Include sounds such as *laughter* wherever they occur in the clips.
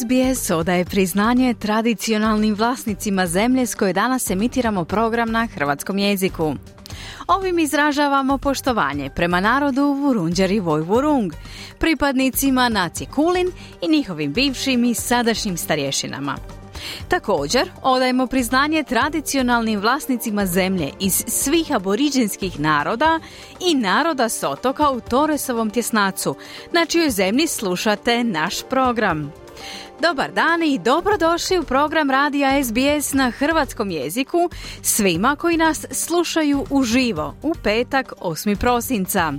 SBS odaje priznanje tradicionalnim vlasnicima zemlje s koje danas emitiramo program na hrvatskom jeziku. Ovim izražavamo poštovanje prema narodu Vurunđer i Vojvurung, pripadnicima nacije Kulin i njihovim bivšim i sadašnjim starješinama. Također, odajemo priznanje tradicionalnim vlasnicima zemlje iz svih aboriđinskih naroda i naroda s otoka u Toresovom tjesnacu, na čijoj zemlji slušate naš program. Dobar dan i dobrodošli u program Radija SBS na hrvatskom jeziku svima koji nas slušaju uživo u petak 8. prosinca.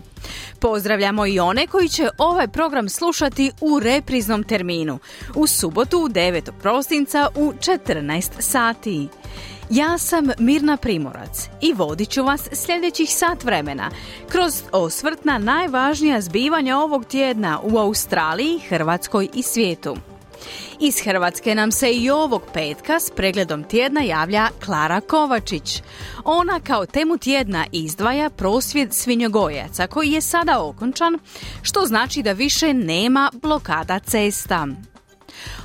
Pozdravljamo i one koji će ovaj program slušati u repriznom terminu u subotu 9. prosinca u 14 sati. Ja sam Mirna Primorac i vodit ću vas sljedećih sat vremena kroz osvrt na najvažnija zbivanja ovog tjedna u Australiji, Hrvatskoj i svijetu. Iz Hrvatske nam se i ovog petka s pregledom tjedna javlja Klara Kovačić. Ona kao temu tjedna izdvaja prosvjed svinjogojaca koji je sada okončan, što znači da više nema blokada cesta.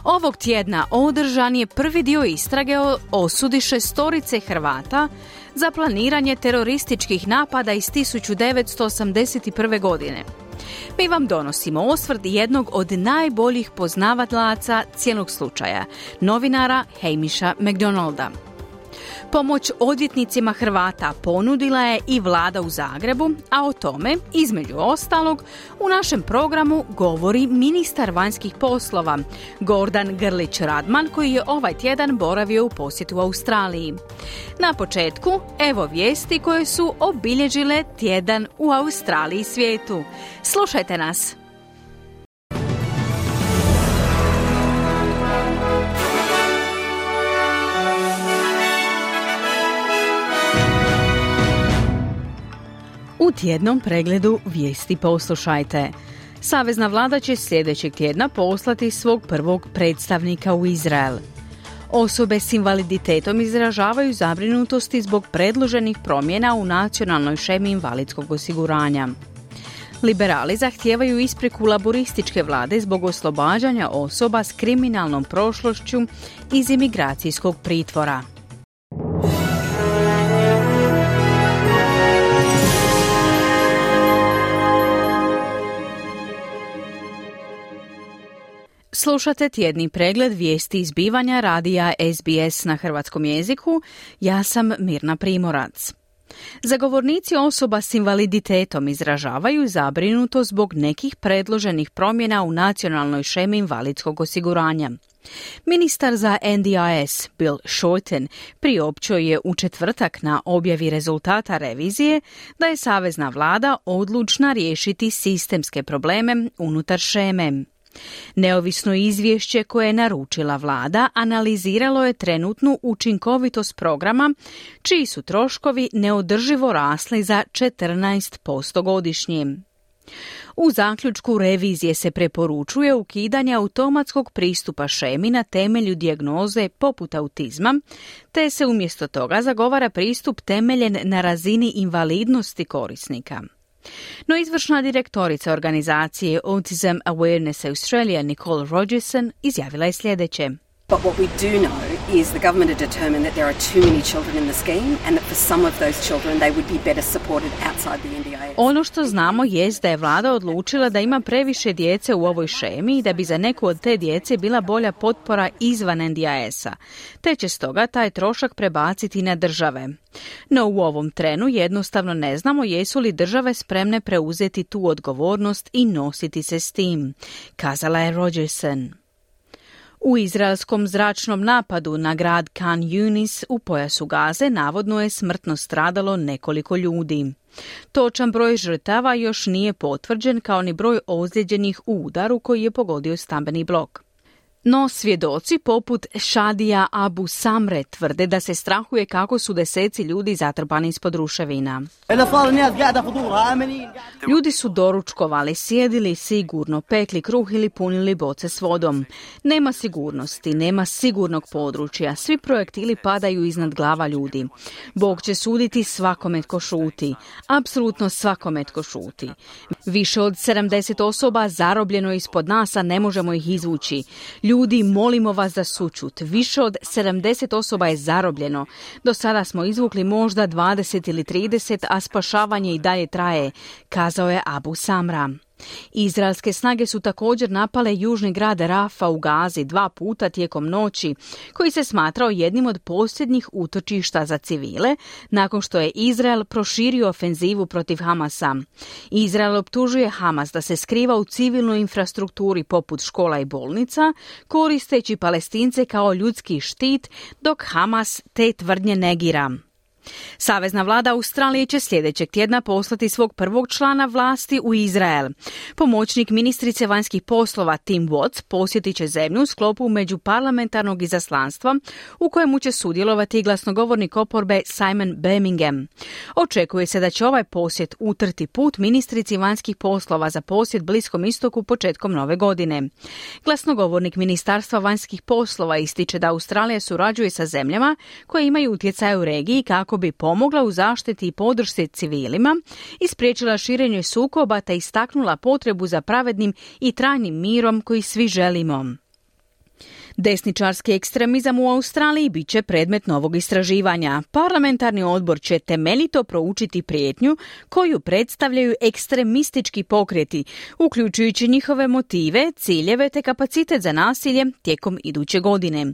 Ovog tjedna održan je prvi dio istrage o osudi šestorice Hrvata za planiranje terorističkih napada iz 1981. godine. Mi vam donosimo osvrt jednog od najboljih poznavatlaca cijelog slučaja, novinara Hamiša McDonalda. Pomoć odvjetnicima Hrvata ponudila je i vlada u Zagrebu, a o tome, između ostalog, u našem programu govori ministar vanjskih poslova Gordan Grlić Radman koji je ovaj tjedan boravio u posjetu Australiji. Na početku, evo vijesti koje su obilježile tjedan u Australiji svijetu. Slušajte nas! U tjednom pregledu vijesti poslušajte. Savezna vlada će sljedećeg tjedna poslati svog prvog predstavnika u Izrael. Osobe s invaliditetom izražavaju zabrinutosti zbog predloženih promjena u nacionalnoj šemi invalidskog osiguranja. Liberali zahtijevaju ispriku laborističke vlade zbog oslobađanja osoba s kriminalnom prošlošću iz imigracijskog pritvora. Slušate tjedni pregled vijesti izbivanja radija SBS na hrvatskom jeziku. Ja sam Mirna Primorac. Zagovornici osoba s invaliditetom izražavaju zabrinuto zbog nekih predloženih promjena u nacionalnoj šemi invalidskog osiguranja. Ministar za NDIS Bill Shorten priopćio je u četvrtak na objavi rezultata revizije da je savezna vlada odlučna riješiti sistemske probleme unutar šeme. Neovisno izvješće koje je naručila vlada analiziralo je trenutnu učinkovitost programa, čiji su troškovi neodrživo rasli za 14% godišnje. U zaključku revizije se preporučuje ukidanje automatskog pristupa šemi na temelju dijagnoze poput autizma, te se umjesto toga zagovara pristup temeljen na razini invalidnosti korisnika. No izvršna direktorica organizacije Autism Awareness Australia Nicole Rogerson izjavila je sljedeće. But what we do know is the government had determined that there are too many children in the scheme and that for some of those children they would be better supported outside the NDIS. Ono što znamo jest da je vlada odlučila da ima previše djece u ovoj šemi i da bi za neku od te djece bila bolja potpora izvan NDIS-a, te će stoga taj trošak prebaciti na države. No u ovom trenu jednostavno ne znamo jesu li države spremne preuzeti tu odgovornost i nositi se s tim, kazala je Rogerson. U izraelskom zračnom napadu na grad Khan Yunis u pojasu Gaze navodno je smrtno stradalo nekoliko ljudi. Točan broj žrtava još nije potvrđen kao ni broj ozlijeđenih u udaru koji je pogodio stambeni blok. No svjedoci poput Šadija Abu Samre tvrde da se strahuje kako su deseci ljudi zatrpani ispod ruševina. Ljudi su doručkovali, sjedili sigurno, pekli kruh ili punili boce s vodom. Nema sigurnosti, nema sigurnog područja, svi projektili padaju iznad glava ljudi. Bog će suditi svakome tko šuti, apsolutno svakome tko šuti. Više od 70 osoba zarobljeno ispod nas, a ne možemo ih izvući. Ljudi, molimo vas za sučut. Više od 70 osoba je zarobljeno. Do sada smo izvukli možda 20 ili 30, a spašavanje i dalje traje, kazao je Abu Samra. Izraelske snage su također napale južni grad Rafa u Gazi dva puta tijekom noći, koji se smatrao jednim od posljednjih utočišta za civile, nakon što je Izrael proširio ofenzivu protiv Hamasa. Izrael optužuje Hamas da se skriva u civilnoj infrastrukturi poput škola i bolnica, koristeći palestince kao ljudski štit, dok Hamas te tvrdnje negira. Savezna vlada Australije će sljedećeg tjedna poslati svog prvog člana vlasti u Izrael. Pomoćnik ministrice vanjskih poslova Tim Watts posjetit će zemlju u sklopu međuparlamentarnog izaslanstva u kojemu će sudjelovati glasnogovornik oporbe Simon Birmingham. Očekuje se da će ovaj posjet utrti put ministrici vanjskih poslova za posjet Bliskom istoku početkom nove godine. Glasnogovornik Ministarstva vanjskih poslova ističe da Australija surađuje sa zemljama koje imaju utjecaj u regiji kako bi pomogla u zaštiti i podršci civilima i spriječila širenje sukoba te istaknula potrebu za pravednim i trajnim mirom koji svi želimo. Desničarski ekstremizam u Australiji bit će predmet novog istraživanja. Parlamentarni odbor će temeljito proučiti prijetnju koju predstavljaju ekstremistički pokreti, uključujući njihove motive, ciljeve te kapacitet za nasilje tijekom iduće godine.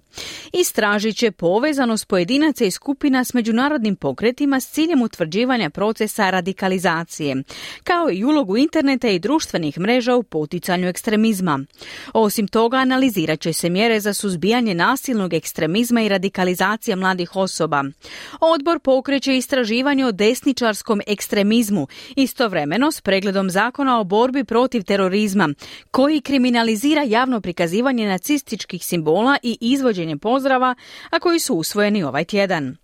Istražit će povezanost pojedinaca i skupina s međunarodnim pokretima s ciljem utvrđivanja procesa radikalizacije, kao i ulogu interneta i društvenih mreža u poticanju ekstremizma. Osim toga, analizirat će se mjere za suzbijanje nasilnog ekstremizma i radikalizacije mladih osoba. Odbor pokreće istraživanje o desničarskom ekstremizmu, istovremeno s pregledom zakona o borbi protiv terorizma, koji kriminalizira javno prikazivanje nacističkih simbola i izvođenje pozdrava, a koji su usvojeni ovaj tjedan.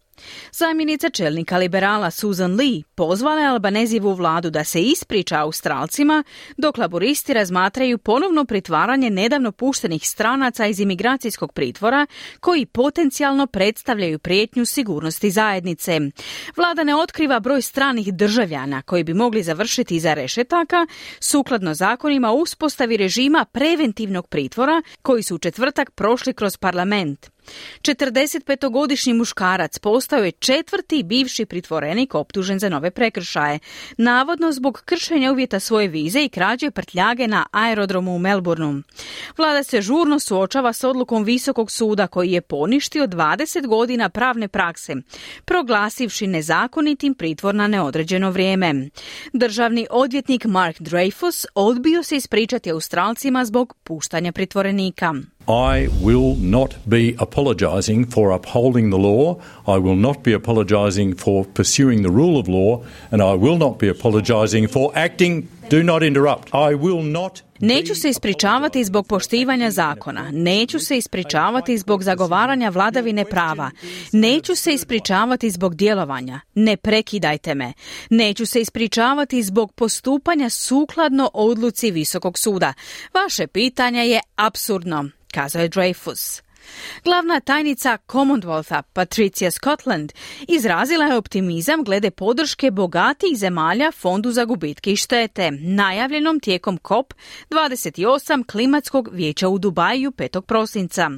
Zamjenica čelnika liberala Susan Lee pozvala je Albanezivu vladu da se ispriča Australcima dok laboristi razmatraju ponovno pritvaranje nedavno puštenih stranaca iz imigracijskog pritvora koji potencijalno predstavljaju prijetnju sigurnosti zajednice. Vlada ne otkriva broj stranih državljana koji bi mogli završiti iza rešetaka sukladno zakonima o uspostavi režima preventivnog pritvora koji su u četvrtak prošli kroz parlament. 45-godišnji muškarac postao je četvrti bivši pritvorenik optužen za nove prekršaje, navodno zbog kršenja uvjeta svoje vize i krađe prtljage na aerodromu u Melbourneu. Vlada se žurno suočava s odlukom Visokog suda koji je poništio 20 godina pravne prakse, proglasivši nezakonitim pritvor na neodređeno vrijeme. Državni odvjetnik Mark Dreyfus odbio se ispričati Australcima zbog puštanja pritvorenika. I will not be apologising for upholding the law. I will not be apologising for pursuing the rule of law. And I will not be apologising for acting. Do not interrupt. I will not Neću se ispričavati zbog poštivanja zakona, neću se ispričavati zbog zagovaranja vladavine prava, neću se ispričavati zbog djelovanja, ne prekidajte me, neću se ispričavati zbog postupanja sukladno odluci Visokog suda. Vaše pitanje je absurdno kazao je Dreyfus. Glavna tajnica Commonwealtha Patricia Scotland izrazila je optimizam glede podrške bogatih zemalja Fondu za gubitke i štete, najavljenom tijekom COP28 klimatskog vijeća u Dubaju 5. prosinca.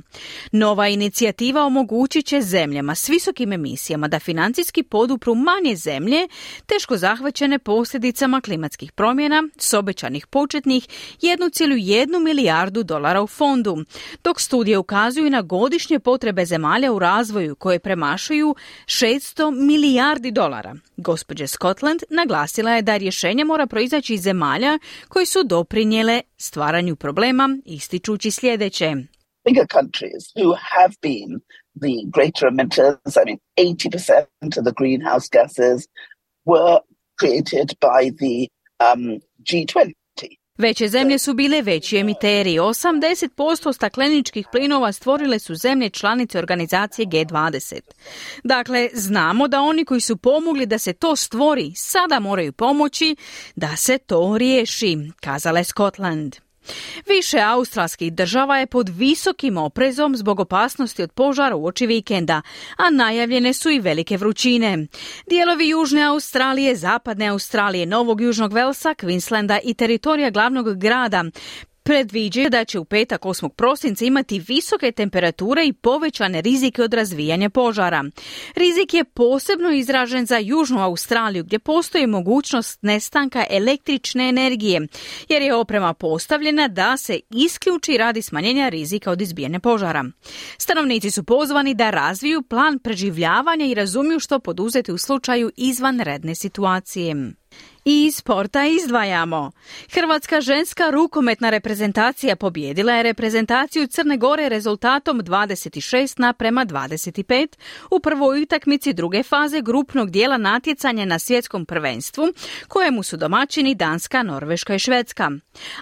Nova inicijativa omogućit će zemljama s visokim emisijama da financijski podupru manje zemlje teško zahvaćene posljedicama klimatskih promjena s obećanih početnih 1,1 milijardu dolara u fondu, dok studije ukazuju na godišnje potrebe zemalja u razvoju koje premašuju 600 milijardi dolara. Gospođa Scotland naglasila je da rješenje mora proizaći iz zemalja koji su doprinjele stvaranju problema ističući sljedeće. bigger countries who have been the greater emitters, I mean, 80% of the greenhouse gases were created by the um, G20. Veće zemlje su bile veći emiteri. 80% stakleničkih plinova stvorile su zemlje članice organizacije G20. Dakle, znamo da oni koji su pomogli da se to stvori sada moraju pomoći da se to riješi, kazala je Scotland. Više australskih država je pod visokim oprezom zbog opasnosti od požara u oči vikenda, a najavljene su i velike vrućine. Dijelovi Južne Australije, Zapadne Australije, Novog Južnog Velsa, Queenslanda i teritorija glavnog grada predviđa da će u petak 8. prosinca imati visoke temperature i povećane rizike od razvijanja požara. Rizik je posebno izražen za Južnu Australiju gdje postoji mogućnost nestanka električne energije jer je oprema postavljena da se isključi radi smanjenja rizika od izbijanja požara. Stanovnici su pozvani da razviju plan preživljavanja i razumiju što poduzeti u slučaju izvanredne situacije. I iz sporta izdvajamo. Hrvatska ženska rukometna reprezentacija pobjedila je reprezentaciju Crne Gore rezultatom 26 na prema 25 u prvoj utakmici druge faze grupnog dijela natjecanja na svjetskom prvenstvu, kojemu su domaćini Danska, Norveška i Švedska.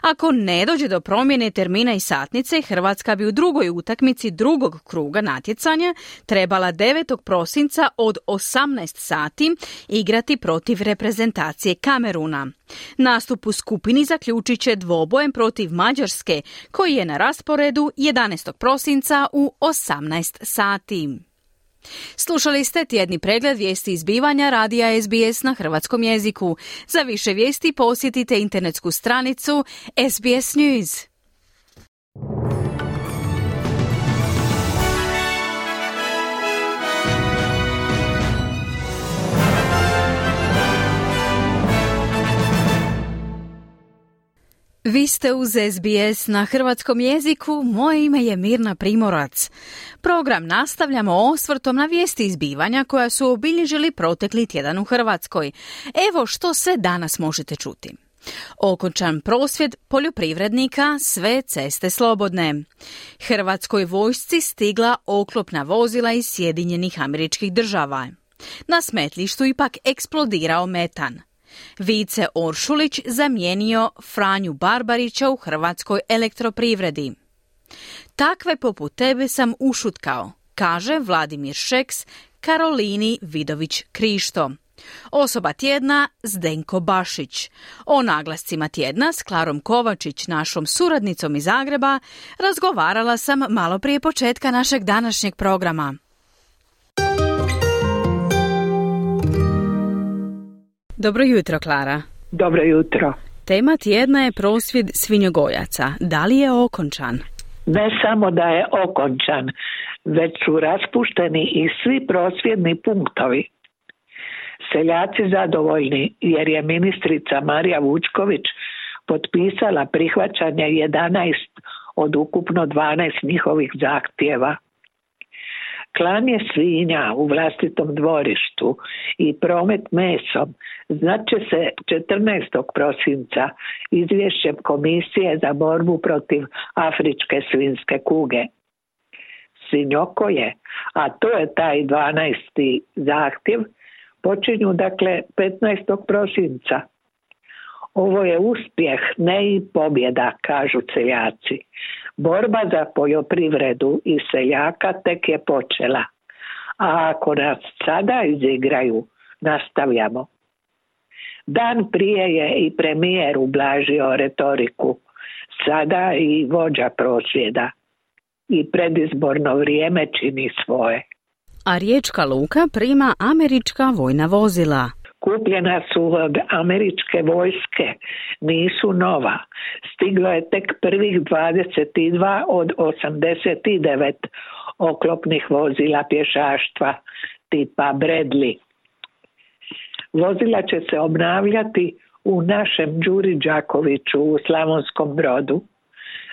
Ako ne dođe do promjene termina i satnice, Hrvatska bi u drugoj utakmici drugog kruga natjecanja trebala 9. prosinca od 18 sati igrati protiv reprezentacije Kameruna. Nastup u skupini zaključit će dvobojem protiv Mađarske, koji je na rasporedu 11. prosinca u 18 sati. Slušali ste tjedni pregled vijesti izbivanja radija SBS na hrvatskom jeziku. Za više vijesti posjetite internetsku stranicu SBS News. Vi ste uz SBS na hrvatskom jeziku, moje ime je Mirna Primorac. Program nastavljamo osvrtom na vijesti izbivanja koja su obilježili protekli tjedan u Hrvatskoj. Evo što sve danas možete čuti. Okončan prosvjed poljoprivrednika, sve ceste slobodne. Hrvatskoj vojsci stigla oklopna vozila iz Sjedinjenih američkih država. Na smetlištu ipak eksplodirao metan. Vice Oršulić zamijenio Franju Barbarića u Hrvatskoj elektroprivredi. Takve poput tebe sam ušutkao, kaže Vladimir Šeks Karolini Vidović Krišto. Osoba tjedna Zdenko Bašić. O naglascima tjedna s Klarom Kovačić, našom suradnicom iz Zagreba, razgovarala sam malo prije početka našeg današnjeg programa. Dobro jutro, Klara. Dobro jutro. Tema tjedna je prosvjed svinjogojaca. Da li je okončan? Ne samo da je okončan, već su raspušteni i svi prosvjedni punktovi. Seljaci zadovoljni jer je ministrica Marija Vučković potpisala prihvaćanje 11 od ukupno 12 njihovih zahtjeva. Klanje svinja u vlastitom dvorištu i promet mesom znači se 14. prosinca izvješćem Komisije za borbu protiv afričke svinske kuge. Svinjokoje, a to je taj 12. zahtjev, počinju dakle 15. prosinca. Ovo je uspjeh, ne i pobjeda, kažu celjaci. Borba za poljoprivredu i seljaka tek je počela. A ako nas sada izigraju, nastavljamo. Dan prije je i premijer ublažio retoriku, sada i vođa prosvjeda. I predizborno vrijeme čini svoje. A riječka luka prima američka vojna vozila kupljena su od američke vojske, nisu nova. Stiglo je tek prvih 22 od 89 oklopnih vozila pješaštva tipa Bradley. Vozila će se obnavljati u našem Đuri Đakoviću u Slavonskom brodu.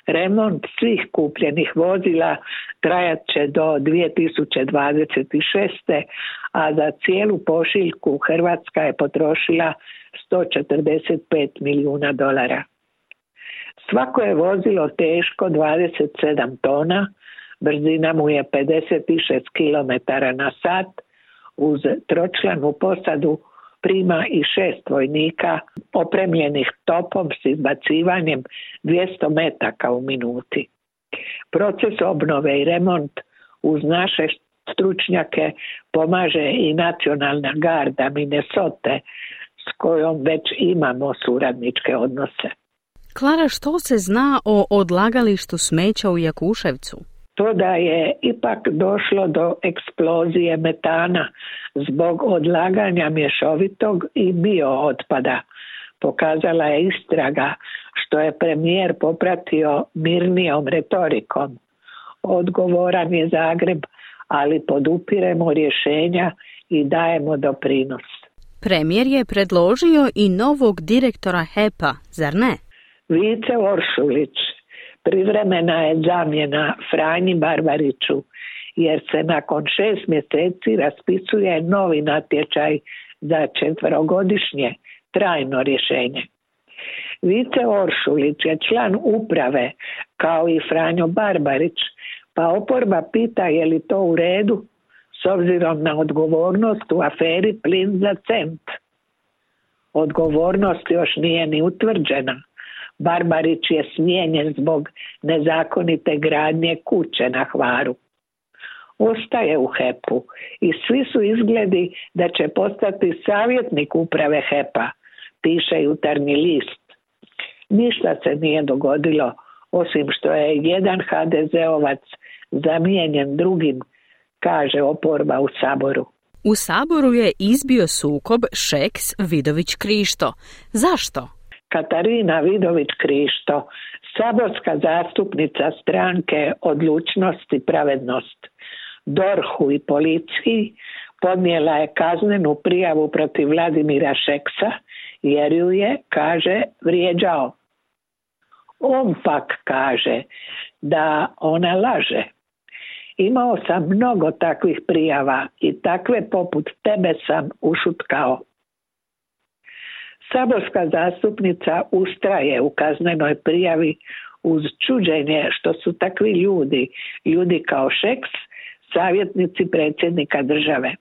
Remont svih kupljenih vozila trajat će do 2026. a za cijelu pošiljku Hrvatska je potrošila 145 milijuna dolara. Svako je vozilo teško 27 tona, brzina mu je 56 km na sat, uz tročlanu posadu prima i šest vojnika opremljenih topom s izbacivanjem 200 metaka u minuti. Proces obnove i remont uz naše stručnjake pomaže i nacionalna garda Minnesota s kojom već imamo suradničke odnose. Klara, što se zna o odlagalištu smeća u Jakuševcu? To da je ipak došlo do eksplozije metana zbog odlaganja mješovitog i bio otpada. Pokazala je istraga što je premijer popratio mirnijom retorikom. Odgovoran je Zagreb, ali podupiremo rješenja i dajemo doprinos. Premijer je predložio i novog direktora HEPA, zar ne? Vice Oršulić, privremena je zamjena Franji Barbariću, jer se nakon šest mjeseci raspisuje novi natječaj za četverogodišnje trajno rješenje. Vice Oršulić je član uprave kao i Franjo Barbarić, pa oporba pita je li to u redu s obzirom na odgovornost u aferi plin za cent. Odgovornost još nije ni utvrđena. Barbarić je smijenjen zbog nezakonite gradnje kuće na Hvaru. Ostaje u HEP-u i svi su izgledi da će postati savjetnik uprave HEP-a, piše jutarnji list. Ništa se nije dogodilo, osim što je jedan HDZ-ovac zamijenjen drugim, kaže oporba u Saboru. U Saboru je izbio sukob Šeks Vidović Krišto. Zašto? Katarina Vidović Krišto, saborska zastupnica stranke Odlučnost i pravednost, Dorhu i policiji podnijela je kaznenu prijavu protiv Vladimira Šeksa jer ju je, kaže, vrijeđao. On pak kaže da ona laže. Imao sam mnogo takvih prijava i takve poput tebe sam ušutkao. Saborska zastupnica ustraje u kaznenoj prijavi uz čuđenje što su takvi ljudi, ljudi kao Šeks, savjetnici predsjednika države.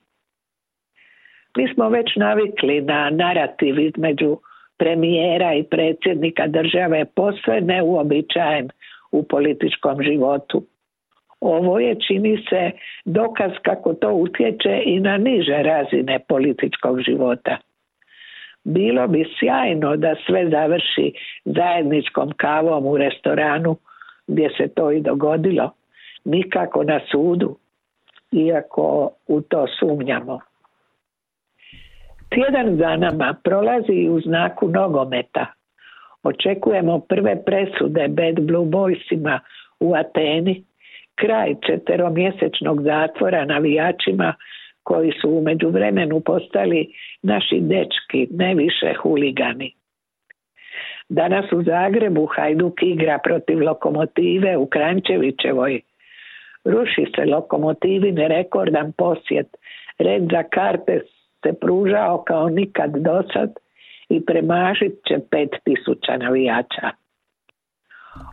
Mi smo već navikli na narativ između premijera i predsjednika države posve neuobičajen u političkom životu. Ovo je, čini se, dokaz kako to utječe i na niže razine političkog života. Bilo bi sjajno da sve završi zajedničkom kavom u restoranu gdje se to i dogodilo, nikako na sudu, iako u to sumnjamo. Tjedan za nama prolazi u znaku nogometa. Očekujemo prve presude Bad Blue Boysima u Ateni, kraj četveromjesečnog zatvora navijačima koji su u međuvremenu postali naši dečki, ne više huligani. Danas u Zagrebu Hajduk igra protiv lokomotive u Krančevićevoj. Ruši se lokomotivine rekordan posjet. Red za karte se pružao kao nikad dosad i premažit će pet tisuća navijača.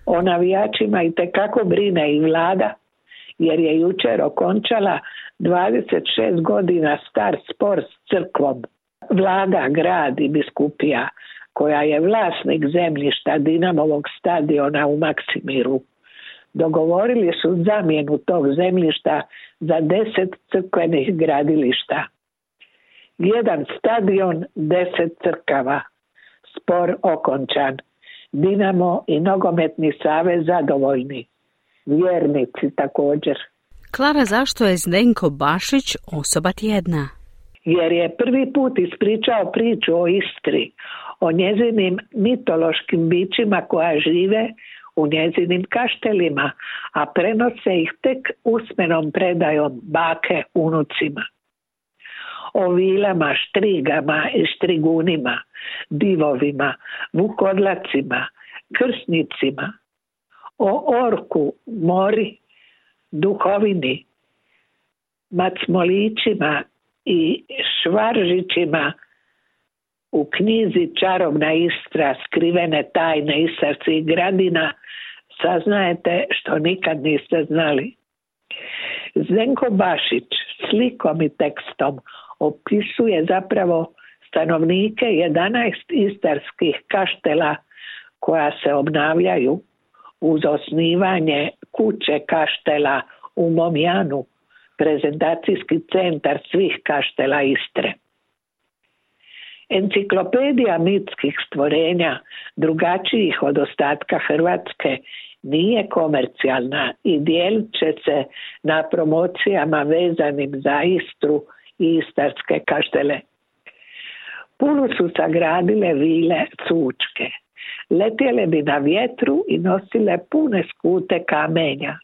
O navijačima i tekako brine i vlada, jer je jučer okončala 26 godina star spor s crkvom. Vlada, grad i biskupija, koja je vlasnik zemljišta Dinamovog stadiona u Maksimiru, dogovorili su zamjenu tog zemljišta za deset crkvenih gradilišta. Jedan stadion, deset crkava. Spor okončan. Dinamo i nogometni savez zadovoljni. Vjernici također. Klara, zašto je Zdenko Bašić osoba tjedna? Jer je prvi put ispričao priču o Istri, o njezinim mitološkim bićima koja žive u njezinim kaštelima, a prenose ih tek usmenom predajom bake unucima. O vilama, štrigama i štrigunima, divovima, vukodlacima, krsnicima, o orku, mori, duhovini, macmolićima i švaržićima U knjizi Čarobna Istra, skrivene tajne Istarci i gradina, saznajete što nikad niste znali. Zdenko Bašić slikom i tekstom opisuje zapravo stanovnike 11 istarskih kaštela koja se obnavljaju uz osnivanje kuće kaštela u Momjanu, prezentacijski centar svih kaštela Istre. Enciklopedija mitskih stvorenja drugačijih od ostatka Hrvatske nije komercijalna i dijelit će se na promocijama vezanim za Istru i istarske kaštele. Puno su sagradile vile cučke. Letjele bi na vjetru i nosile pune skute kamenja.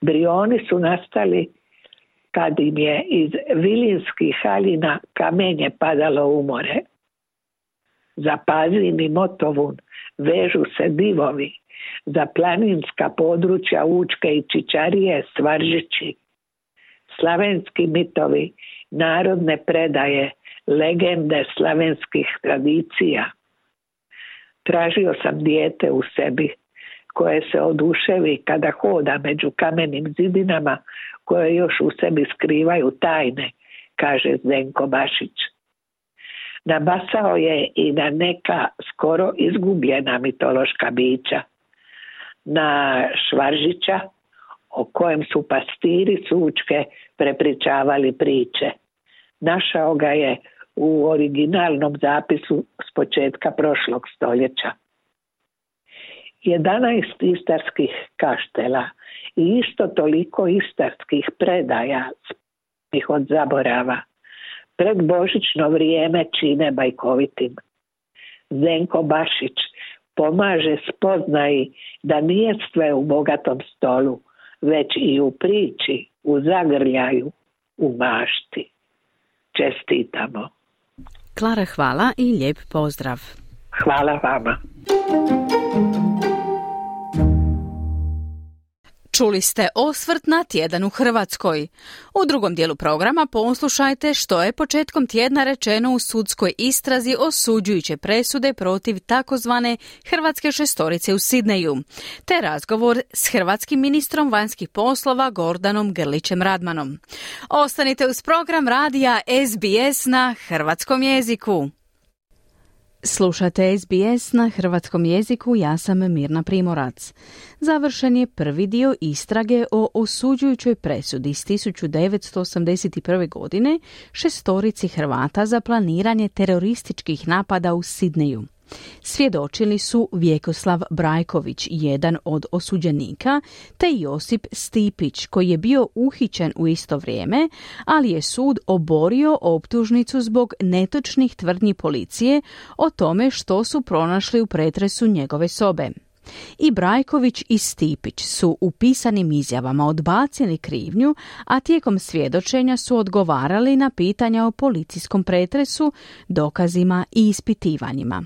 Brioni su nastali kad im je iz vilinskih haljina kamenje padalo u more. Za Pazin i Motovun vežu se divovi, za planinska područja Učke i Čičarije Svaržići. Slavenski mitovi, narodne predaje, legende slavenskih tradicija. Tražio sam dijete u sebi koje se oduševi kada hoda među kamenim zidinama koje još u sebi skrivaju tajne, kaže Zdenko Bašić. Nabasao je i na neka skoro izgubljena mitološka bića. Na Švaržića, o kojem su pastiri sučke prepričavali priče. Našao ga je u originalnom zapisu s početka prošlog stoljeća. 11 istarskih kaštela i isto toliko istarskih predaja ih od zaborava pred božićno vrijeme čine bajkovitim. Zenko Bašić pomaže spoznaji da nije sve u bogatom stolu, već i u priči, u zagrljaju, u mašti. Čestitamo. Klara, hvala i lijep pozdrav. Hvala vama. Čuli ste osvrt na tjedan u Hrvatskoj. U drugom dijelu programa poslušajte što je početkom tjedna rečeno u sudskoj istrazi osuđujuće presude protiv takozvane Hrvatske šestorice u Sidneju, te razgovor s hrvatskim ministrom vanjskih poslova Gordanom Grlićem Radmanom. Ostanite uz program radija SBS na hrvatskom jeziku. Slušate SBS na hrvatskom jeziku, ja sam Mirna Primorac. Završen je prvi dio istrage o osuđujućoj presudi iz 1981. godine šestorici Hrvata za planiranje terorističkih napada u Sidneju. Svjedočili su Vjekoslav Brajković, jedan od osuđenika, te Josip Stipić, koji je bio uhićen u isto vrijeme, ali je sud oborio optužnicu zbog netočnih tvrdnji policije o tome što su pronašli u pretresu njegove sobe. I Brajković i Stipić su u pisanim izjavama odbacili krivnju, a tijekom svjedočenja su odgovarali na pitanja o policijskom pretresu, dokazima i ispitivanjima.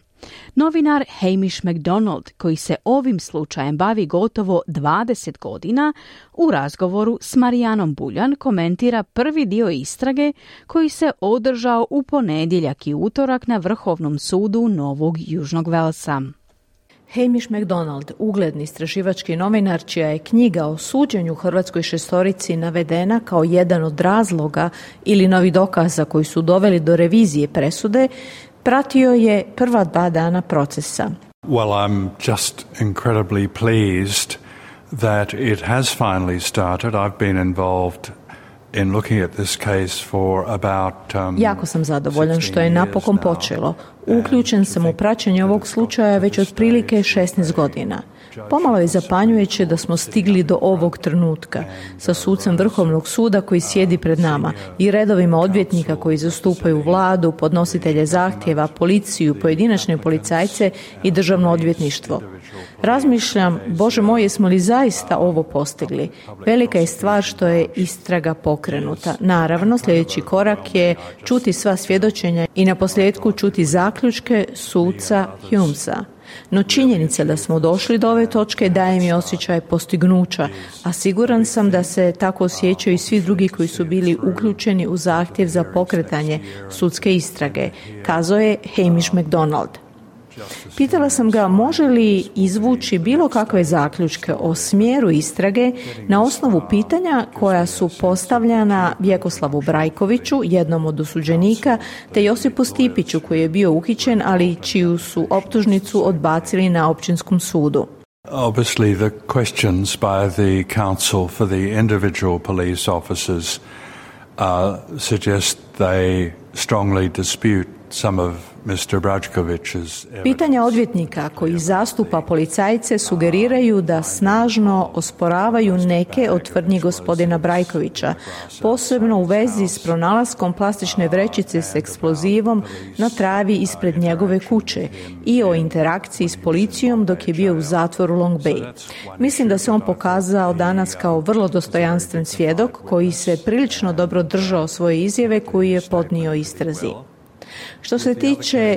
Novinar Hamish McDonald, koji se ovim slučajem bavi gotovo 20 godina, u razgovoru s Marijanom Buljan komentira prvi dio istrage koji se održao u ponedjeljak i utorak na Vrhovnom sudu Novog Južnog Velsa. Hamish McDonald, ugledni istraživački novinar čija je knjiga o suđenju Hrvatskoj šestorici navedena kao jedan od razloga ili novi dokaza koji su doveli do revizije presude, pratio je prva dva dana procesa. Well, I'm just incredibly pleased that it has finally started. I've been involved in looking at this case for about, um, jako sam zadovoljan što je napokon počelo. Uključen sam u praćenje ovog slučaja već otprilike 16 godina. Pomalo je zapanjujuće da smo stigli do ovog trenutka sa sucem Vrhovnog suda koji sjedi pred nama i redovima odvjetnika koji zastupaju vladu, podnositelje zahtjeva, policiju, pojedinačne policajce i državno odvjetništvo. Razmišljam, Bože moj, jesmo li zaista ovo postigli? Velika je stvar što je istraga pokrenuta. Naravno, sljedeći korak je čuti sva svjedočenja i na posljedku čuti zaključke suca Humesa. No činjenica da smo došli do ove točke daje mi osjećaj postignuća, a siguran sam da se tako osjećaju i svi drugi koji su bili uključeni u zahtjev za pokretanje sudske istrage, kazao je Hamish McDonald. Pitala sam ga može li izvući bilo kakve zaključke o smjeru istrage na osnovu pitanja koja su postavljana Vjekoslavu Brajkoviću, jednom od osuđenika, te Josipu Stipiću koji je bio uhićen, ali čiju su optužnicu odbacili na općinskom sudu. Obviously, the questions by the counsel for the individual police officers uh, suggest they strongly dispute Pitanja odvjetnika koji zastupa policajce sugeriraju da snažno osporavaju neke od tvrdnji gospodina Brajkovića, posebno u vezi s pronalaskom plastične vrećice s eksplozivom na travi ispred njegove kuće i o interakciji s policijom dok je bio u zatvoru Long Bay. Mislim da se on pokazao danas kao vrlo dostojanstven svjedok koji se prilično dobro držao svoje izjave koji je podnio istrazi. Što se tiče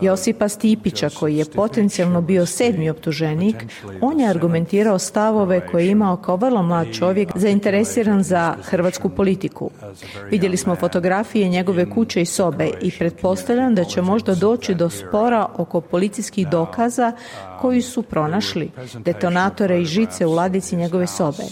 Josipa Stipića, koji je potencijalno bio sedmi optuženik, on je argumentirao stavove koje je imao kao vrlo mlad čovjek zainteresiran za hrvatsku politiku. Vidjeli smo fotografije njegove kuće i sobe i pretpostavljam da će možda doći do spora oko policijskih dokaza koji su pronašli detonatore i žice u ladici njegove sobe.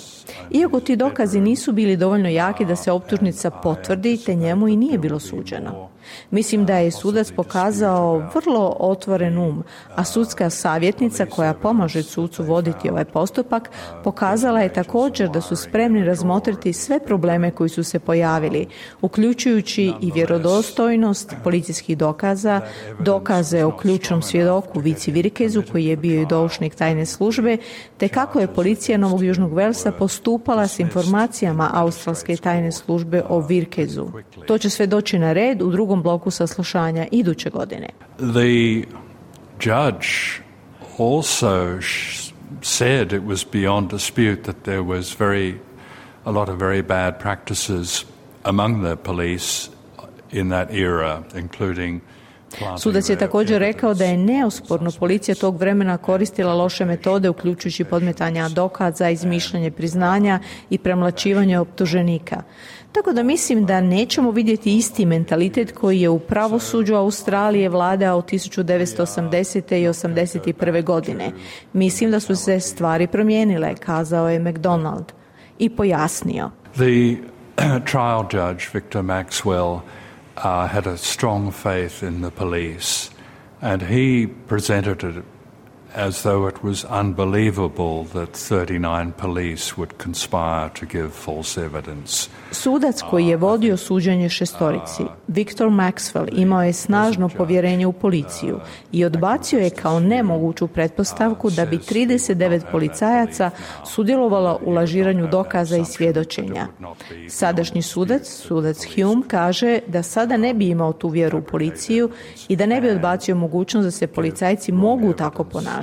Iako ti dokazi nisu bili dovoljno jaki da se optužnica potvrdi, te njemu i nije bilo suđeno. Mislim da je sudac pokazao vrlo otvoren um, a sudska savjetnica koja pomaže sucu voditi ovaj postupak pokazala je također da su spremni razmotriti sve probleme koji su se pojavili, uključujući i vjerodostojnost policijskih dokaza, dokaze o ključnom svjedoku Vici Virkezu koji je bio i doušnik tajne službe, te kako je policija Novog Južnog Velsa postupala s informacijama australske tajne službe o Virkezu. To će sve doći na red u drugom bloku saslušanja iduće godine. The judge also said it was beyond dispute that there was very a lot of very bad practices among the police in that era, including Sudac je također rekao da je neosporno policija tog vremena koristila loše metode uključujući podmetanja dokaza, izmišljanje priznanja i premlačivanje optuženika. Tako da mislim da nećemo vidjeti isti mentalitet koji je u pravosuđu Australije vladao od 1980. i 81. godine. Mislim da su se stvari promijenile, kazao je McDonald i pojasnio. The *clears throat* trial judge Victor Maxwell uh, had a strong faith in the police and he presented it as though it was unbelievable that 39 police would conspire to give false evidence. Sudac koji je vodio suđenje šestorici, Viktor Maxwell, imao je snažno povjerenje u policiju i odbacio je kao nemoguću pretpostavku da bi 39 policajaca sudjelovalo u lažiranju dokaza i svjedočenja. Sadašnji sudac, sudac Hume, kaže da sada ne bi imao tu vjeru u policiju i da ne bi odbacio mogućnost da se policajci mogu tako ponašati,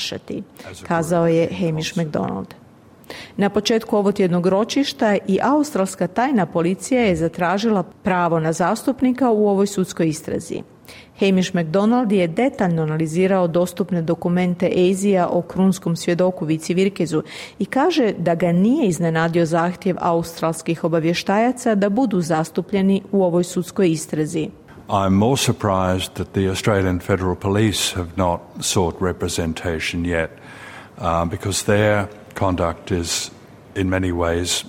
kazao je Hamish McDonald. Na početku ovog tjednog ročišta i australska tajna policija je zatražila pravo na zastupnika u ovoj sudskoj istrazi. Hamish McDonald je detaljno analizirao dostupne dokumente Azija o krunskom svjedoku Vici Virkezu i kaže da ga nije iznenadio zahtjev australskih obavještajaca da budu zastupljeni u ovoj sudskoj istrazi. I'm more surprised that the Australian Federal Police have not sought representation yet uh, because their conduct is in many ways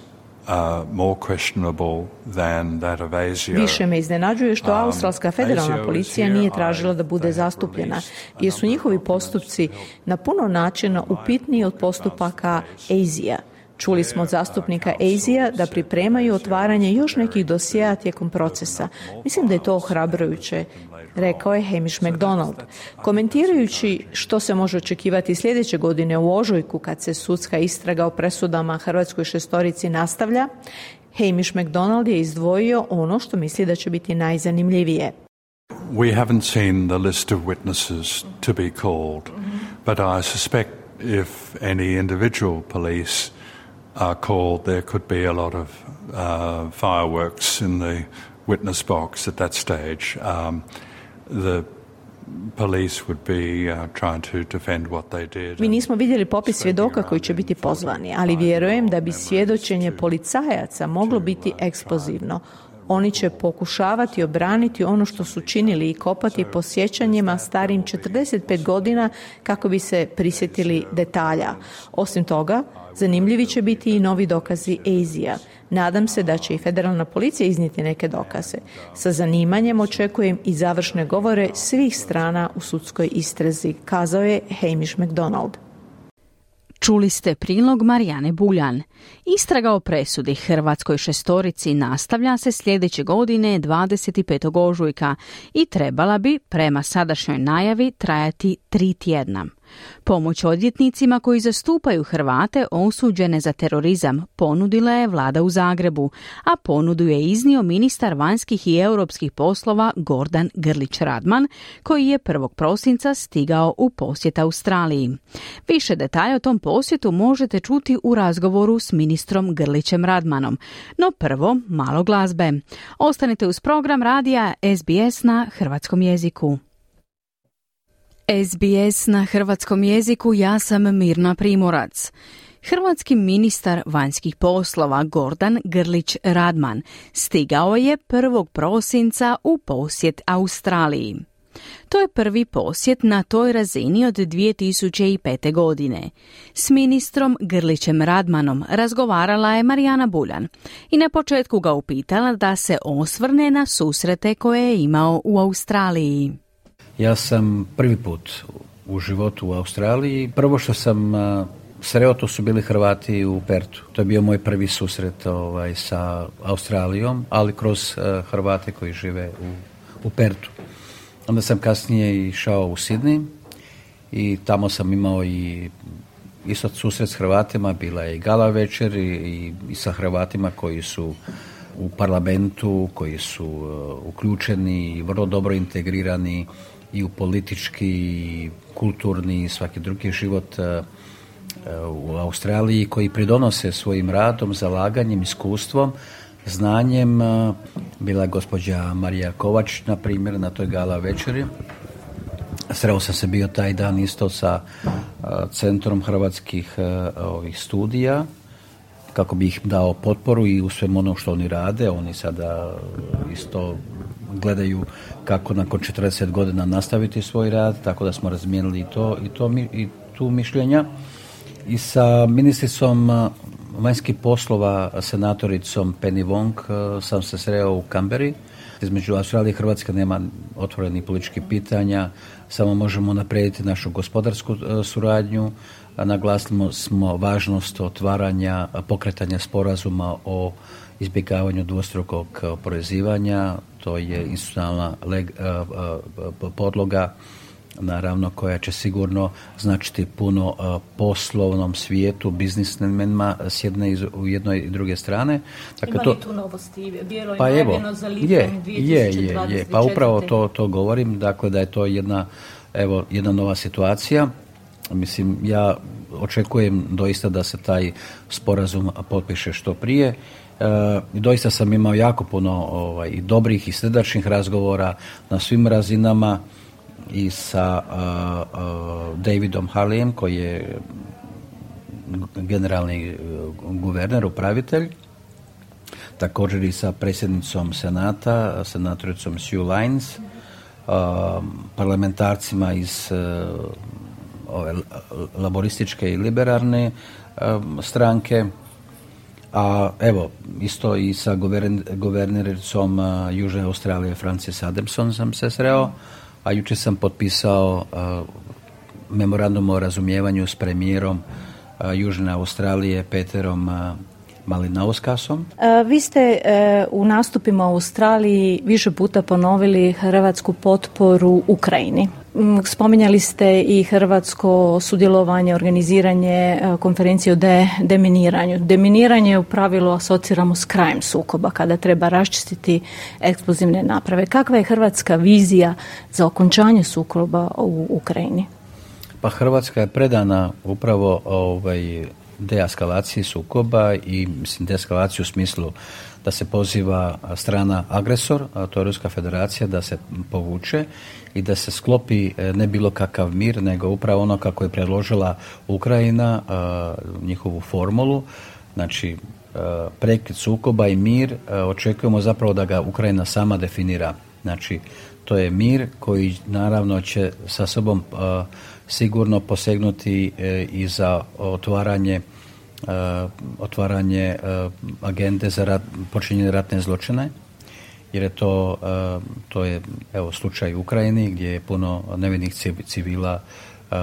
uh, more questionable than that of Asia. Više me iznenađuje što um, australska federalna policija nije tražila da bude zastupljena, jer su njihovi postupci na puno načina upitniji od postupaka Azija. Čuli smo od zastupnika Azija da pripremaju otvaranje još nekih dosjeja tijekom procesa. Mislim da je to ohrabrujuće rekao je Hamish McDonald. Komentirajući što se može očekivati sljedeće godine u ožujku kad se sudska istraga o presudama Hrvatskoj šestorici nastavlja, Hamish McDonald je izdvojio ono što misli da će biti najzanimljivije. We haven't seen the list of witnesses to be called, but I suspect if any individual police are called, there could be a lot of uh, fireworks in the witness box at that stage. Um, the police would be uh, trying to defend what they did. Mi nismo vidjeli popis svjedoka koji će biti pozvani, ali vjerujem da bi svjedočenje policajaca moglo biti eksplozivno. Oni će pokušavati obraniti ono što su činili i kopati po sjećanjima starim 45 godina kako bi se prisjetili detalja. Osim toga, zanimljivi će biti i novi dokazi Azija. Nadam se da će i federalna policija iznijeti neke dokaze. Sa zanimanjem očekujem i završne govore svih strana u sudskoj istrazi, kazao je Hamish McDonald. Čuli ste prilog Marijane Buljan. Istraga o presudi Hrvatskoj šestorici nastavlja se sljedeće godine 25. ožujka i trebala bi, prema sadašnjoj najavi, trajati tri tjedna. Pomoć odvjetnicima koji zastupaju Hrvate osuđene za terorizam ponudila je vlada u Zagrebu, a ponudu je iznio ministar vanjskih i europskih poslova Gordan Grlić Radman, koji je 1. prosinca stigao u posjet Australiji. Više detalja o tom posjetu možete čuti u razgovoru s ministrom Grlićem Radmanom. No prvo, malo glazbe. Ostanite uz program radija SBS na hrvatskom jeziku. SBS na hrvatskom jeziku ja sam Mirna Primorac. Hrvatski ministar vanjskih poslova Gordan Grlić Radman stigao je 1. prosinca u posjet Australiji. To je prvi posjet na toj razini od 2005. godine. S ministrom Grlićem Radmanom razgovarala je Marijana Buljan i na početku ga upitala da se osvrne na susrete koje je imao u Australiji. Ja sam prvi put u životu u Australiji. Prvo što sam sreo to su bili Hrvati u Pertu. To je bio moj prvi susret ovaj, sa Australijom, ali kroz Hrvate koji žive u, u Pertu. Onda sam kasnije išao u Sidni i tamo sam imao i isto susret s Hrvatima, bila je i gala večer i, i sa Hrvatima koji su u parlamentu, koji su uključeni i vrlo dobro integrirani i u politički, kulturni i svaki drugi život e, u Australiji koji pridonose svojim radom, zalaganjem, iskustvom, znanjem. E, bila je gospođa Marija Kovač, na primjer, na toj gala večeri. Sreo sam se bio taj dan isto sa e, Centrom hrvatskih ovih studija kako bi ih dao potporu i u svem ono što oni rade. Oni sada isto gledaju kako nakon 40 godina nastaviti svoj rad, tako da smo razmijenili i to i, to, i tu mišljenja. I sa ministricom vanjskih poslova, senatoricom Penny Wong sam se sreo u Kamberi. Između Australije i Hrvatske nema otvorenih političkih pitanja, samo možemo naprijediti našu gospodarsku suradnju, naglasili smo važnost otvaranja, pokretanja sporazuma o izbjegavanju dvostrukog oporezivanja, to je institucionalna podloga naravno koja će sigurno značiti puno poslovnom svijetu, biznismenima s jedne u jednoj i druge strane. Dakle, Ima to, tu novosti? pa evo, je, je, je, je, pa upravo to, to govorim, dakle da je to jedna, evo, jedna nova situacija. Mislim, ja očekujem doista da se taj sporazum potpiše što prije E, doista sam imao jako puno ovaj, i dobrih i srdačnih razgovora na svim razinama i sa uh, uh, Davidom Harlijem koji je generalni guverner, upravitelj također i sa predsjednicom Senata, senatoricom Sue Lines, parlamentarcima iz ove laborističke i liberarne stranke, a evo, isto i sa guvernericom Južne Australije Francis Adamson sam se sreo, a jučer sam potpisao memorandum o razumijevanju s premijerom Južne Australije Peterom Malinauskasom. Vi ste e, u nastupima u Australiji više puta ponovili hrvatsku potporu Ukrajini. Mm, spominjali ste i hrvatsko sudjelovanje, organiziranje e, konferencije o de, deminiranju. Deminiranje u pravilu asociramo s krajem sukoba kada treba raščistiti eksplozivne naprave. Kakva je hrvatska vizija za okončanje sukoba u Ukrajini? Pa Hrvatska je predana upravo ovaj, deeskalaciji sukoba i mislim deeskalaciju u smislu da se poziva strana agresor, a to je Ruska federacija, da se povuče i da se sklopi e, ne bilo kakav mir, nego upravo ono kako je predložila Ukrajina, njihovu formulu, znači prekid sukoba i mir, očekujemo zapravo da ga Ukrajina sama definira. Znači, to je mir koji naravno će sa sobom sigurno posegnuti e, i za otvaranje otvaranje agende za rat, počinjenje ratne zločine jer je to, to je evo slučaj u Ukrajini gdje je puno nevinih civila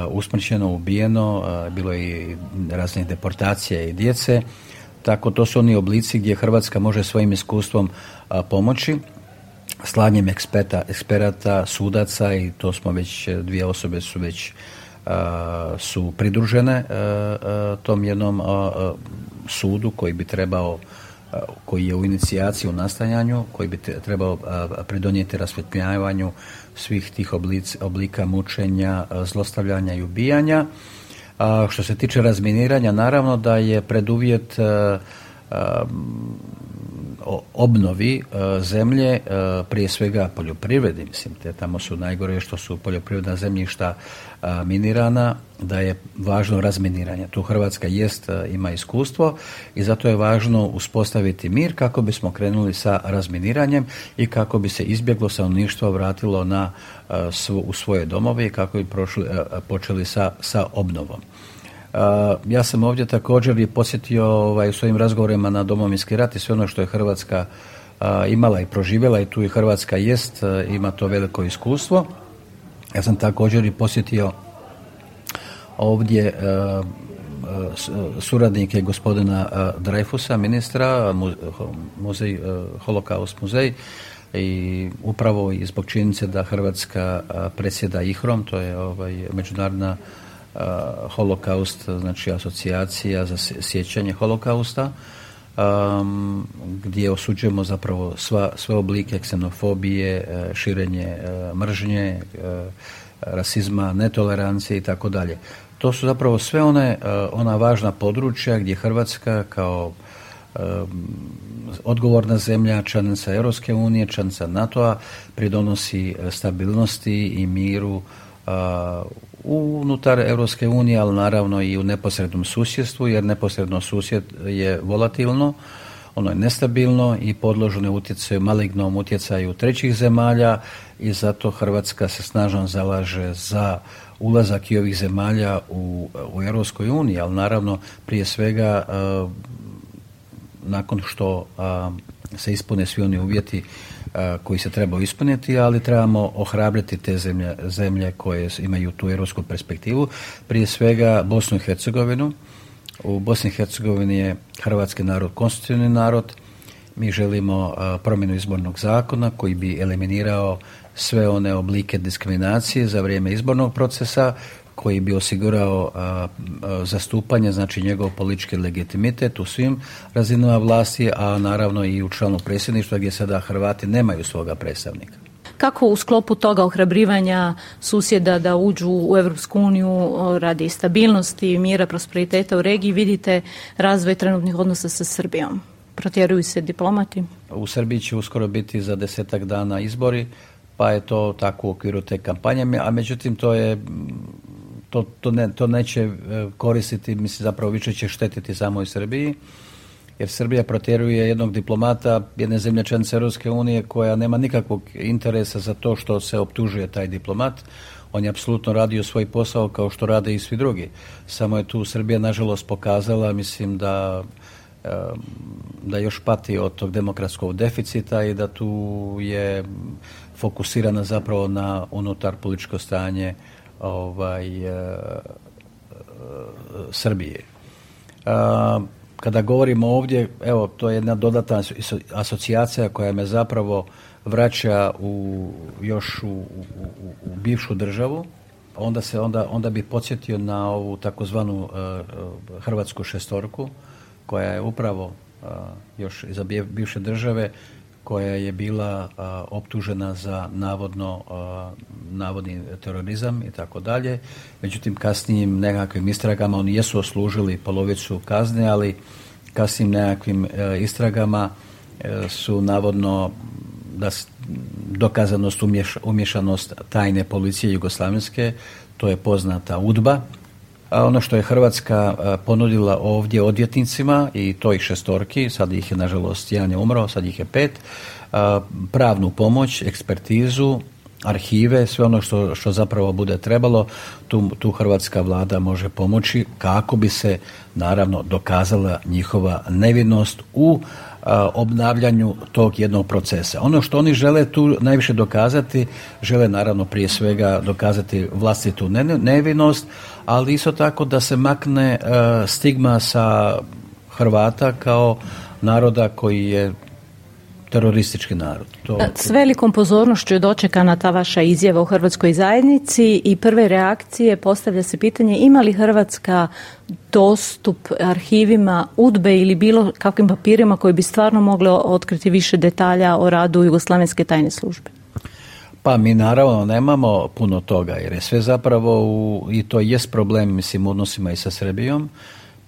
usmrćeno, ubijeno, bilo je i raznih deportacija i djece. Tako to su oni oblici gdje Hrvatska može svojim iskustvom pomoći slanjem eksperta, eksperata, sudaca i to smo već, dvije osobe su već su pridružene tom jednom sudu koji bi trebao koji je u inicijaciji u nastajanju, koji bi trebao pridonijeti rasvjetljavanju svih tih oblika mučenja, zlostavljanja i ubijanja. A što se tiče razminiranja, naravno da je preduvjet obnovi e, zemlje, e, prije svega poljoprivredi, mislim, te tamo su najgore što su poljoprivredna zemljišta e, minirana, da je važno razminiranje. Tu Hrvatska jest, ima iskustvo i zato je važno uspostaviti mir kako bismo krenuli sa razminiranjem i kako bi se izbjeglo stanovništvo vratilo na, u svoje domove i kako bi prošli, počeli sa, sa obnovom. Ja sam ovdje također i posjetio ovaj, u svojim razgovorima na domovinski rat i sve ono što je Hrvatska imala i proživjela i tu i Hrvatska jest, ima to veliko iskustvo. Ja sam također i posjetio ovdje suradnike gospodina Dreyfusa, ministra, muzej, holokaust muzej i upravo i zbog činjenice da Hrvatska predsjeda IHROM, to je ovaj, međunarodna holokaust, znači asocijacija za sjećanje holokausta, um, gdje osuđujemo zapravo sva, sve oblike ksenofobije, e, širenje e, mržnje, e, rasizma, netolerancije i tako dalje. To su zapravo sve one, ona važna područja gdje Hrvatska kao odgovorna zemlja, članica Europske unije, članica NATO-a pridonosi stabilnosti i miru unutar Europske unije, ali naravno i u neposrednom susjedstvu, jer neposredno susjed je volatilno, ono je nestabilno i podloženo utjecaju, malignom utjecaju trećih zemalja i zato Hrvatska se snažno zalaže za ulazak i ovih zemalja u, u Europskoj uniji, ali naravno prije svega nakon što se ispune svi oni uvjeti koji se trebaju ispuniti, ali trebamo ohrabriti te zemlje, zemlje koje imaju tu europsku perspektivu. Prije svega Bosnu i Hercegovinu. U Bosni i Hercegovini je hrvatski narod konstitutivni narod. Mi želimo promjenu izbornog zakona koji bi eliminirao sve one oblike diskriminacije za vrijeme izbornog procesa koji bi osigurao zastupanje, znači njegov politički legitimitet u svim razinama vlasti, a naravno i u članu predsjedništva gdje sada Hrvati nemaju svoga predstavnika. Kako u sklopu toga ohrabrivanja susjeda da uđu u Europsku uniju radi stabilnosti, mira, prosperiteta u regiji vidite razvoj trenutnih odnosa sa Srbijom? Protjeruju se diplomati? U Srbiji će uskoro biti za desetak dana izbori, pa je to tako u okviru te kampanje, a međutim to je to, to, ne, to neće e, koristiti, mislim zapravo više će štetiti samoj Srbiji, jer Srbija protjeruje jednog diplomata jedne zemlje članice Europske unije koja nema nikakvog interesa za to što se optužuje taj diplomat. On je apsolutno radio svoj posao kao što rade i svi drugi. Samo je tu Srbija nažalost pokazala, mislim da e, da još pati od tog demokratskog deficita i da tu je fokusirana zapravo na unutar političko stanje ovaj, e, e, Srbije. Kada govorimo ovdje, evo, to je jedna dodatna asocijacija koja me zapravo vraća u, još u, u, bivšu državu, onda se onda, onda bi podsjetio na ovu takozvanu e, hrvatsku šestorku koja je upravo još iza bivše države koja je bila optužena za navodno navodni terorizam i tako dalje. Međutim, kasnijim nekakvim istragama oni jesu oslužili polovicu kazne, ali kasnijim nekakvim e, istragama e, su navodno da dokazanost umješanost tajne policije jugoslavenske, to je poznata UDBA, ono što je Hrvatska ponudila ovdje odvjetnicima i to ih šestorki, sad ih je nažalost jedan je umro, sad ih je pet, pravnu pomoć, ekspertizu, arhive, sve ono što, što zapravo bude trebalo, tu, tu hrvatska vlada može pomoći kako bi se naravno dokazala njihova nevinost u obnavljanju tog jednog procesa. Ono što oni žele tu najviše dokazati, žele naravno prije svega dokazati vlastitu nevinost, ali isto tako da se makne stigma sa Hrvata kao naroda koji je teroristički narod. To, S velikom pozornošću je dočekana ta vaša izjava u Hrvatskoj zajednici i prve reakcije postavlja se pitanje ima li Hrvatska dostup arhivima udbe ili bilo kakvim papirima koji bi stvarno mogli otkriti više detalja o radu Jugoslavenske tajne službe? Pa mi naravno nemamo puno toga jer je sve zapravo u, i to jest problem mislim u odnosima i sa Srbijom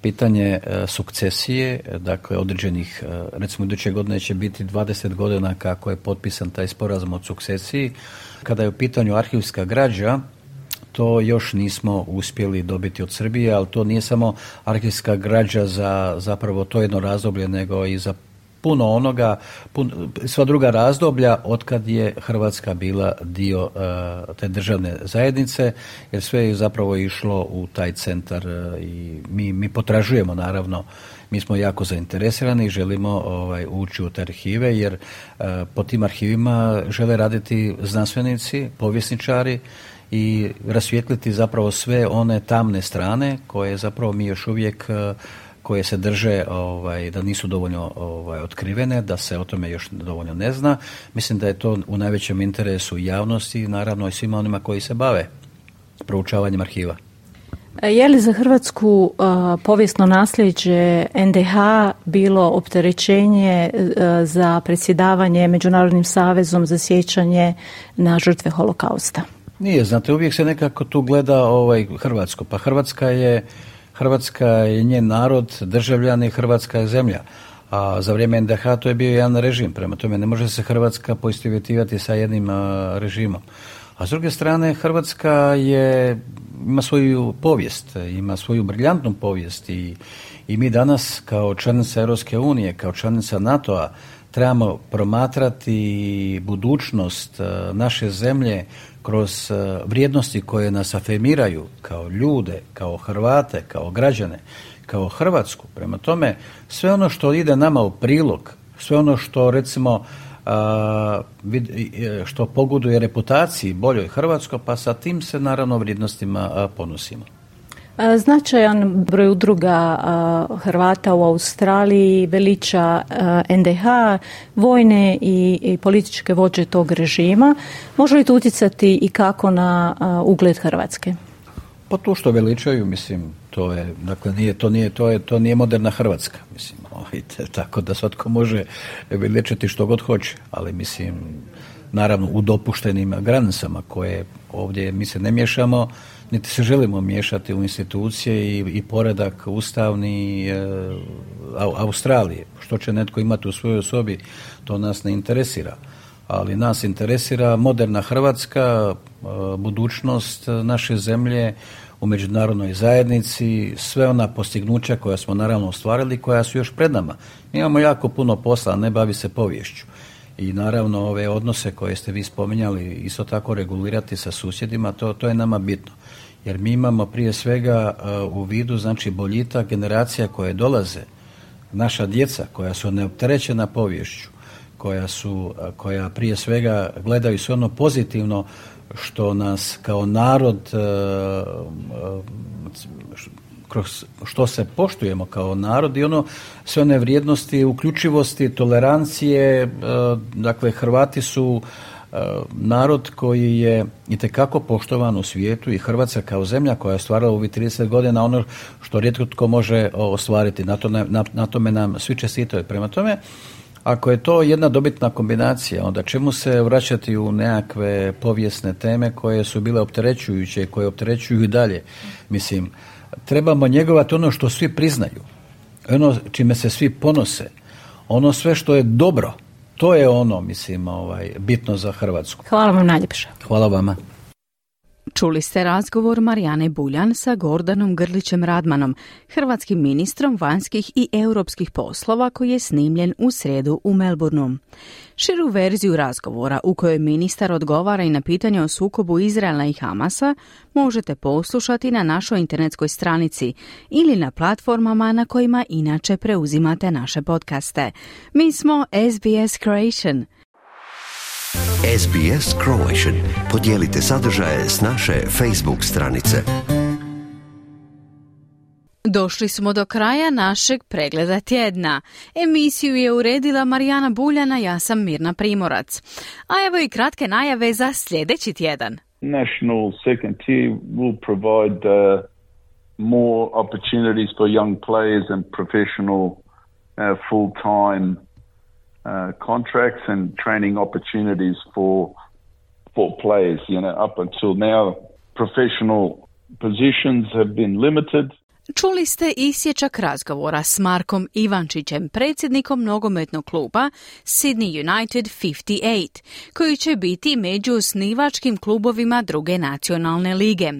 pitanje e, sukcesije, dakle određenih, e, recimo iduće godine će biti 20 godina kako je potpisan taj sporazum o sukcesiji. Kada je u pitanju arhivska građa, to još nismo uspjeli dobiti od Srbije, ali to nije samo arhivska građa za zapravo to jedno razdoblje, nego i za puno onoga, sva druga razdoblja otkad je Hrvatska bila dio uh, te državne zajednice, jer sve je zapravo išlo u taj centar uh, i mi, mi potražujemo naravno mi smo jako zainteresirani i želimo ovaj, ući u te arhive jer uh, po tim arhivima žele raditi znanstvenici, povjesničari i rasvijetliti zapravo sve one tamne strane koje zapravo mi još uvijek koje se drže ovaj, da nisu dovoljno ovaj, otkrivene, da se o tome još dovoljno ne zna. Mislim da je to u najvećem interesu javnosti, naravno i svima onima koji se bave proučavanjem arhiva. E, je li za Hrvatsku povijesno nasljeđe NDH bilo opterećenje e, za predsjedavanje Međunarodnim savezom za sjećanje na žrtve holokausta? Nije, znate, uvijek se nekako tu gleda ovaj Hrvatsko. Pa Hrvatska je Hrvatska je njen narod, državljani, Hrvatska je zemlja. A za vrijeme NDH to je bio jedan režim, prema tome ne može se Hrvatska poistovjetivati sa jednim režimom. A s druge strane, Hrvatska je, ima svoju povijest, ima svoju briljantnu povijest i, i mi danas kao članica Europske unije, kao članica NATO-a, trebamo promatrati budućnost naše zemlje kroz e, vrijednosti koje nas afirmiraju kao ljude, kao Hrvate, kao građane, kao Hrvatsku. Prema tome, sve ono što ide nama u prilog, sve ono što recimo e, što pogoduje reputaciji boljoj Hrvatskoj, pa sa tim se naravno vrijednostima ponosimo. Značajan broj udruga Hrvata u Australiji veliča NDH, vojne i političke vođe tog režima. Može li to utjecati i kako na ugled Hrvatske? Pa to što veličaju, mislim, to je, dakle, nije, to nije, to je, to nije moderna Hrvatska, mislim, tako da svatko može veličati što god hoće, ali mislim, naravno u dopuštenim granicama koje ovdje mi se ne miješamo, niti se želimo miješati u institucije i, i poredak ustavni e, Australije. Što će netko imati u svojoj osobi, to nas ne interesira. Ali nas interesira moderna Hrvatska, e, budućnost naše zemlje u međunarodnoj zajednici, sve ona postignuća koja smo naravno ostvarili, koja su još pred nama. Mi imamo jako puno posla, ne bavi se poviješću. I naravno ove odnose koje ste vi spominjali isto tako regulirati sa susjedima, to, to je nama bitno jer mi imamo prije svega uh, u vidu znači boljitak generacija koje dolaze, naša djeca koja su neopterećena povješću, koja su, uh, koja prije svega gledaju sve ono pozitivno što nas kao narod uh, kroz što se poštujemo kao narod i ono sve one vrijednosti uključivosti, tolerancije, dakle Hrvati su E, narod koji je itekako poštovan u svijetu i Hrvatska kao zemlja koja je stvarala u ovih 30 godina ono što rijetko tko može ostvariti. Na, to, na tome nam svi čestitaju. Prema tome, Ako je to jedna dobitna kombinacija, onda čemu se vraćati u nekakve povijesne teme koje su bile opterećujuće, koje opterećuju i dalje. Mislim, trebamo njegovati ono što svi priznaju, ono čime se svi ponose, ono sve što je dobro, to je ono, mislim, ovaj, bitno za Hrvatsku. Hvala vam najljepša. Hvala vama. Čuli ste razgovor Marijane Buljan sa Gordanom Grlićem Radmanom, hrvatskim ministrom vanjskih i europskih poslova koji je snimljen u sredu u Melbourneu. Širu verziju razgovora u kojoj ministar odgovara i na pitanje o sukobu Izraela i Hamasa možete poslušati na našoj internetskoj stranici ili na platformama na kojima inače preuzimate naše podcaste. Mi smo SBS Creation – SBS Croatian. Podijelite sadržaje s naše Facebook stranice. Došli smo do kraja našeg pregleda tjedna. Emisiju je uredila Marijana Buljana, ja sam Mirna Primorac. A evo i kratke najave za sljedeći tjedan. National second tier will provide uh, more opportunities for young players and professional uh, full-time uh, contracts and training opportunities for for players. You know, up until now, professional positions have been limited. Čuli ste isječak razgovora s Markom Ivančićem, predsjednikom nogometnog kluba Sydney United 58, koji će biti među osnivačkim klubovima druge nacionalne lige.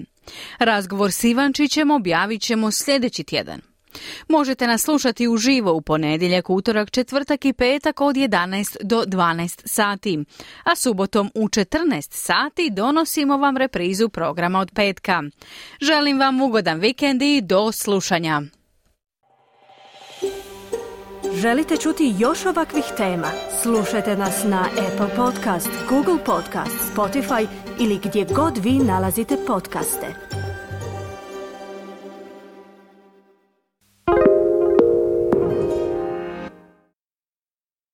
Razgovor s Ivančićem objavit ćemo sljedeći tjedan. Možete nas slušati uživo u ponedjeljak, utorak, četvrtak i petak od 11 do 12 sati. A subotom u 14 sati donosimo vam reprizu programa od petka. Želim vam ugodan vikend i do slušanja. Želite čuti još ovakvih tema? Slušajte nas na Apple Podcast, Google Podcast, Spotify ili gdje god vi nalazite podcaste.